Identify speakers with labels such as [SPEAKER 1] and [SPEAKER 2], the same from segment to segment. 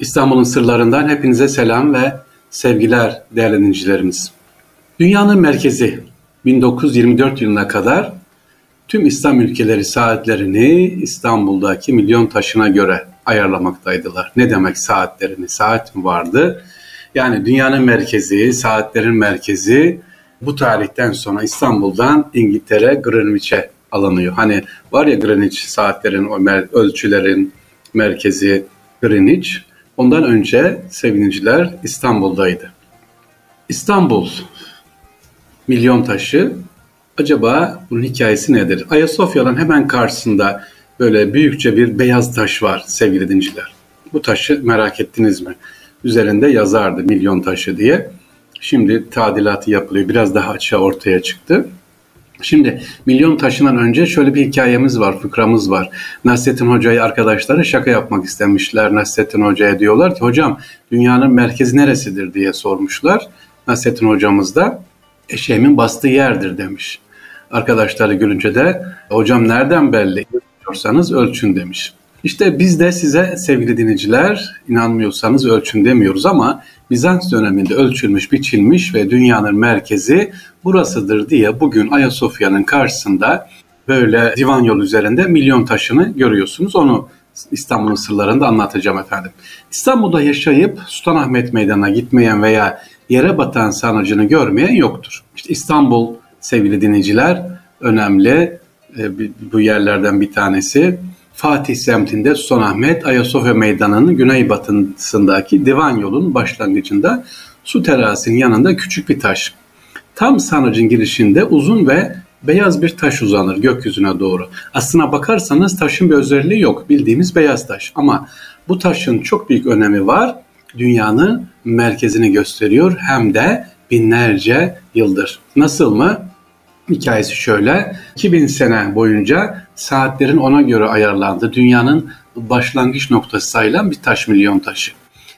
[SPEAKER 1] İstanbul'un sırlarından hepinize selam ve sevgiler değerli dinleyicilerimiz. Dünyanın merkezi 1924 yılına kadar tüm İslam ülkeleri saatlerini İstanbul'daki milyon taşına göre ayarlamaktaydılar. Ne demek saatlerini? Saat mi vardı? Yani dünyanın merkezi, saatlerin merkezi bu tarihten sonra İstanbul'dan İngiltere Greenwich'e alınıyor. Hani var ya Greenwich saatlerin, ölçülerin merkezi Greenwich. Ondan önce seviniciler İstanbul'daydı. İstanbul milyon taşı acaba bunun hikayesi nedir? Ayasofya'nın hemen karşısında böyle büyükçe bir beyaz taş var sevgili dinciler. Bu taşı merak ettiniz mi? Üzerinde yazardı milyon taşı diye. Şimdi tadilatı yapılıyor. Biraz daha açığa ortaya çıktı. Şimdi milyon taşından önce şöyle bir hikayemiz var, fıkramız var. Nasrettin Hoca'yı arkadaşları şaka yapmak istemişler. Nasrettin Hoca'ya diyorlar ki hocam dünyanın merkezi neresidir diye sormuşlar. Nasrettin hocamız da eşeğimin bastığı yerdir demiş. Arkadaşları gülünce de hocam nereden belli? Diyorsanız ölçün demiş. İşte biz de size sevgili dinleyiciler inanmıyorsanız ölçün demiyoruz ama Bizans döneminde ölçülmüş, biçilmiş ve dünyanın merkezi burasıdır diye bugün Ayasofya'nın karşısında böyle divan yol üzerinde milyon taşını görüyorsunuz. Onu İstanbul'un sırlarında anlatacağım efendim. İstanbul'da yaşayıp Sultanahmet Meydanı'na gitmeyen veya yere batan sarnıcını görmeyen yoktur. İşte İstanbul sevgili dinleyiciler önemli e, bu yerlerden bir tanesi. Fatih semtinde Sultanahmet Ayasofya Meydanı'nın güneybatısındaki divan yolun başlangıcında su terasinin yanında küçük bir taş. Tam sarnıcın girişinde uzun ve beyaz bir taş uzanır gökyüzüne doğru. Aslına bakarsanız taşın bir özelliği yok. Bildiğimiz beyaz taş. Ama bu taşın çok büyük önemi var. Dünyanın merkezini gösteriyor hem de binlerce yıldır. Nasıl mı? Hikayesi şöyle. 2000 sene boyunca saatlerin ona göre ayarlandı. Dünyanın başlangıç noktası sayılan bir taş milyon taşı.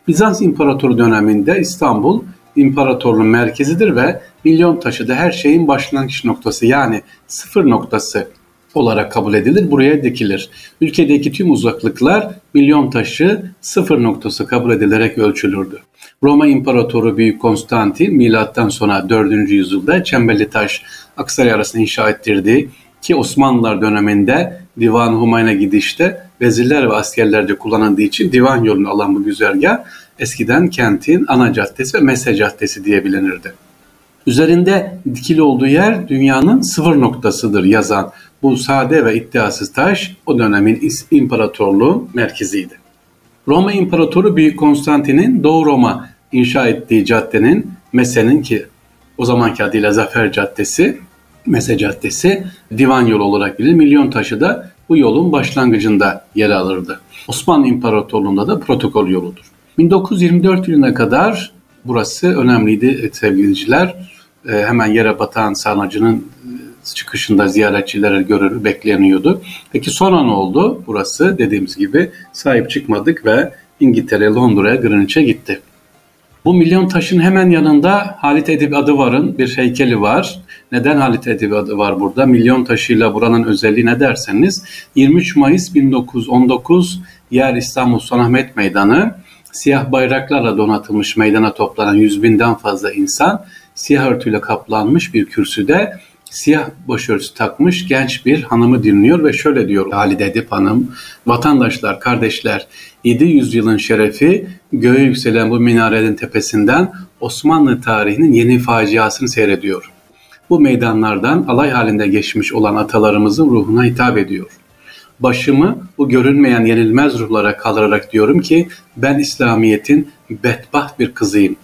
[SPEAKER 1] Bizans İmparatoru döneminde İstanbul imparatorluğun merkezidir ve milyon taşı da her şeyin başlangıç noktası yani sıfır noktası olarak kabul edilir. Buraya dikilir. Ülkedeki tüm uzaklıklar milyon taşı sıfır noktası kabul edilerek ölçülürdü. Roma İmparatoru Büyük Konstantin milattan sonra 4. yüzyılda Çemberli Taş Aksaray arasında inşa ettirdiği ki Osmanlılar döneminde Divan Humayna gidişte vezirler ve askerlerce kullanıldığı için divan yolunu alan bu güzergah eskiden kentin ana caddesi ve Mese Caddesi diye bilinirdi. Üzerinde dikili olduğu yer dünyanın sıfır noktasıdır yazan bu sade ve iddiasız taş o dönemin imparatorluğu merkeziydi. Roma İmparatoru Büyük Konstantin'in Doğu Roma inşa ettiği caddenin Mese'nin ki o zamanki adıyla Zafer Caddesi, Mese Caddesi divan yolu olarak bilinir. Milyon taşı da bu yolun başlangıcında yer alırdı. Osmanlı İmparatorluğu'nda da protokol yoludur. 1924 yılına kadar burası önemliydi sevgiliciler. Ee, hemen yere batan sarnıcının e, çıkışında ziyaretçileri görür, bekleniyordu. Peki sonra ne oldu? Burası dediğimiz gibi sahip çıkmadık ve İngiltere, Londra'ya, Greenwich'e gitti. Bu milyon taşın hemen yanında Halit Edip Adıvar'ın bir heykeli var. Neden Halit Edip Adıvar burada? Milyon taşıyla buranın özelliği ne derseniz 23 Mayıs 1919 yer İstanbul Sultanahmet Meydanı siyah bayraklarla donatılmış meydana toplanan yüz binden fazla insan siyah örtüyle kaplanmış bir kürsüde siyah başörtüsü takmış genç bir hanımı dinliyor ve şöyle diyor Halide Edip Hanım, vatandaşlar, kardeşler, 700 yılın şerefi göğe yükselen bu minarenin tepesinden Osmanlı tarihinin yeni faciasını seyrediyor. Bu meydanlardan alay halinde geçmiş olan atalarımızın ruhuna hitap ediyor. Başımı bu görünmeyen yenilmez ruhlara kaldırarak diyorum ki ben İslamiyet'in bedbaht bir kızıyım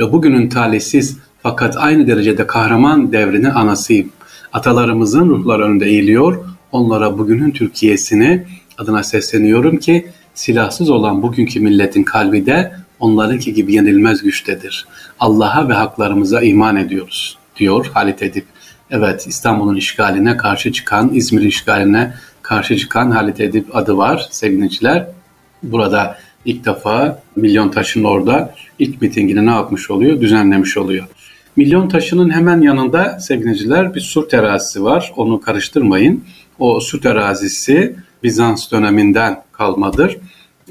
[SPEAKER 1] ve bugünün talihsiz fakat aynı derecede kahraman devrinin anasıyım. Atalarımızın ruhları önünde eğiliyor, onlara bugünün Türkiye'sini adına sesleniyorum ki silahsız olan bugünkü milletin kalbi de onlarınki gibi yenilmez güçtedir. Allah'a ve haklarımıza iman ediyoruz diyor Halit Edip. Evet İstanbul'un işgaline karşı çıkan, İzmir işgaline karşı çıkan Halit Edip adı var sevgiliciler. Burada ilk defa Milyon Taş'ın orada ilk mitingini ne yapmış oluyor? Düzenlemiş oluyor. Milyon taşının hemen yanında sevgiliciler bir sur terazisi var. Onu karıştırmayın. O su terazisi Bizans döneminden kalmadır.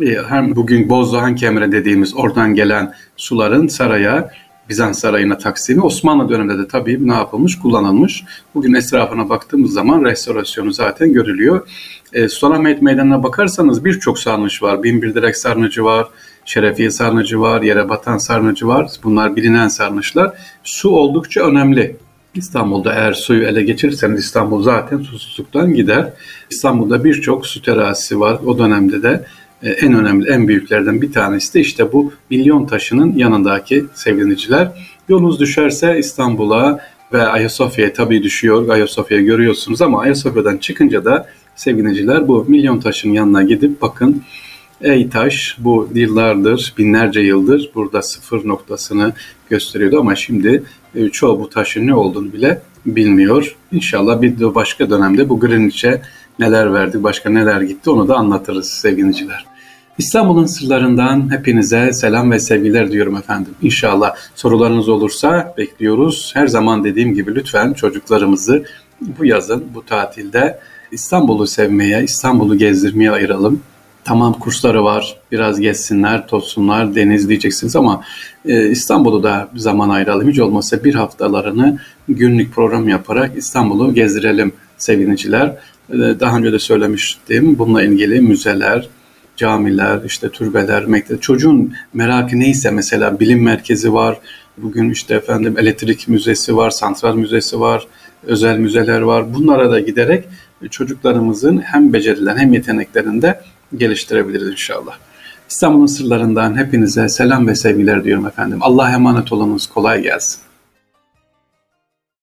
[SPEAKER 1] e, hem bugün Bozdoğan Kemre dediğimiz oradan gelen suların saraya Bizans sarayına taksimi Osmanlı döneminde de tabii ne yapılmış? Kullanılmış. Bugün etrafına baktığımız zaman restorasyonu zaten görülüyor. E, Sultanahmet Meydanı'na bakarsanız birçok sarnıç var. Binbir Direk sarnıcı var, Şerefiye sarnıcı var, Yere Batan sarnıcı var. Bunlar bilinen sarnıçlar. Su oldukça önemli. İstanbul'da eğer suyu ele geçirirseniz İstanbul zaten susuzluktan gider. İstanbul'da birçok su terazisi var. O dönemde de en önemli, en büyüklerden bir tanesi de işte bu milyon taşının yanındaki sevgiliciler. Yolunuz düşerse İstanbul'a ve Ayasofya'ya tabii düşüyor. Ayasofya'yı görüyorsunuz ama Ayasofya'dan çıkınca da sevgiliciler bu milyon taşın yanına gidip bakın Ey taş bu yıllardır, binlerce yıldır burada sıfır noktasını gösteriyordu ama şimdi e, çoğu bu taşın ne olduğunu bile bilmiyor. İnşallah bir başka dönemde bu Greenwich'e neler verdi, başka neler gitti onu da anlatırız sevgiliciler. İstanbul'un sırlarından hepinize selam ve sevgiler diyorum efendim. İnşallah sorularınız olursa bekliyoruz. Her zaman dediğim gibi lütfen çocuklarımızı bu yazın, bu tatilde İstanbul'u sevmeye, İstanbul'u gezdirmeye ayıralım. Tamam kursları var, biraz gezsinler, tozsunlar, deniz diyeceksiniz ama e, İstanbul'u da zaman ayıralım. Hiç olmazsa bir haftalarını günlük program yaparak İstanbul'u gezdirelim sevgiliciler. E, daha önce de söylemiştim bununla ilgili müzeler, camiler, işte türbeler, mektep. Çocuğun merakı neyse mesela bilim merkezi var. Bugün işte efendim elektrik müzesi var, santral müzesi var, özel müzeler var. Bunlara da giderek çocuklarımızın hem becerilerini hem yeteneklerini de geliştirebiliriz inşallah. İstanbul'un sırlarından hepinize selam ve sevgiler diyorum efendim. Allah'a emanet olunuz. Kolay gelsin.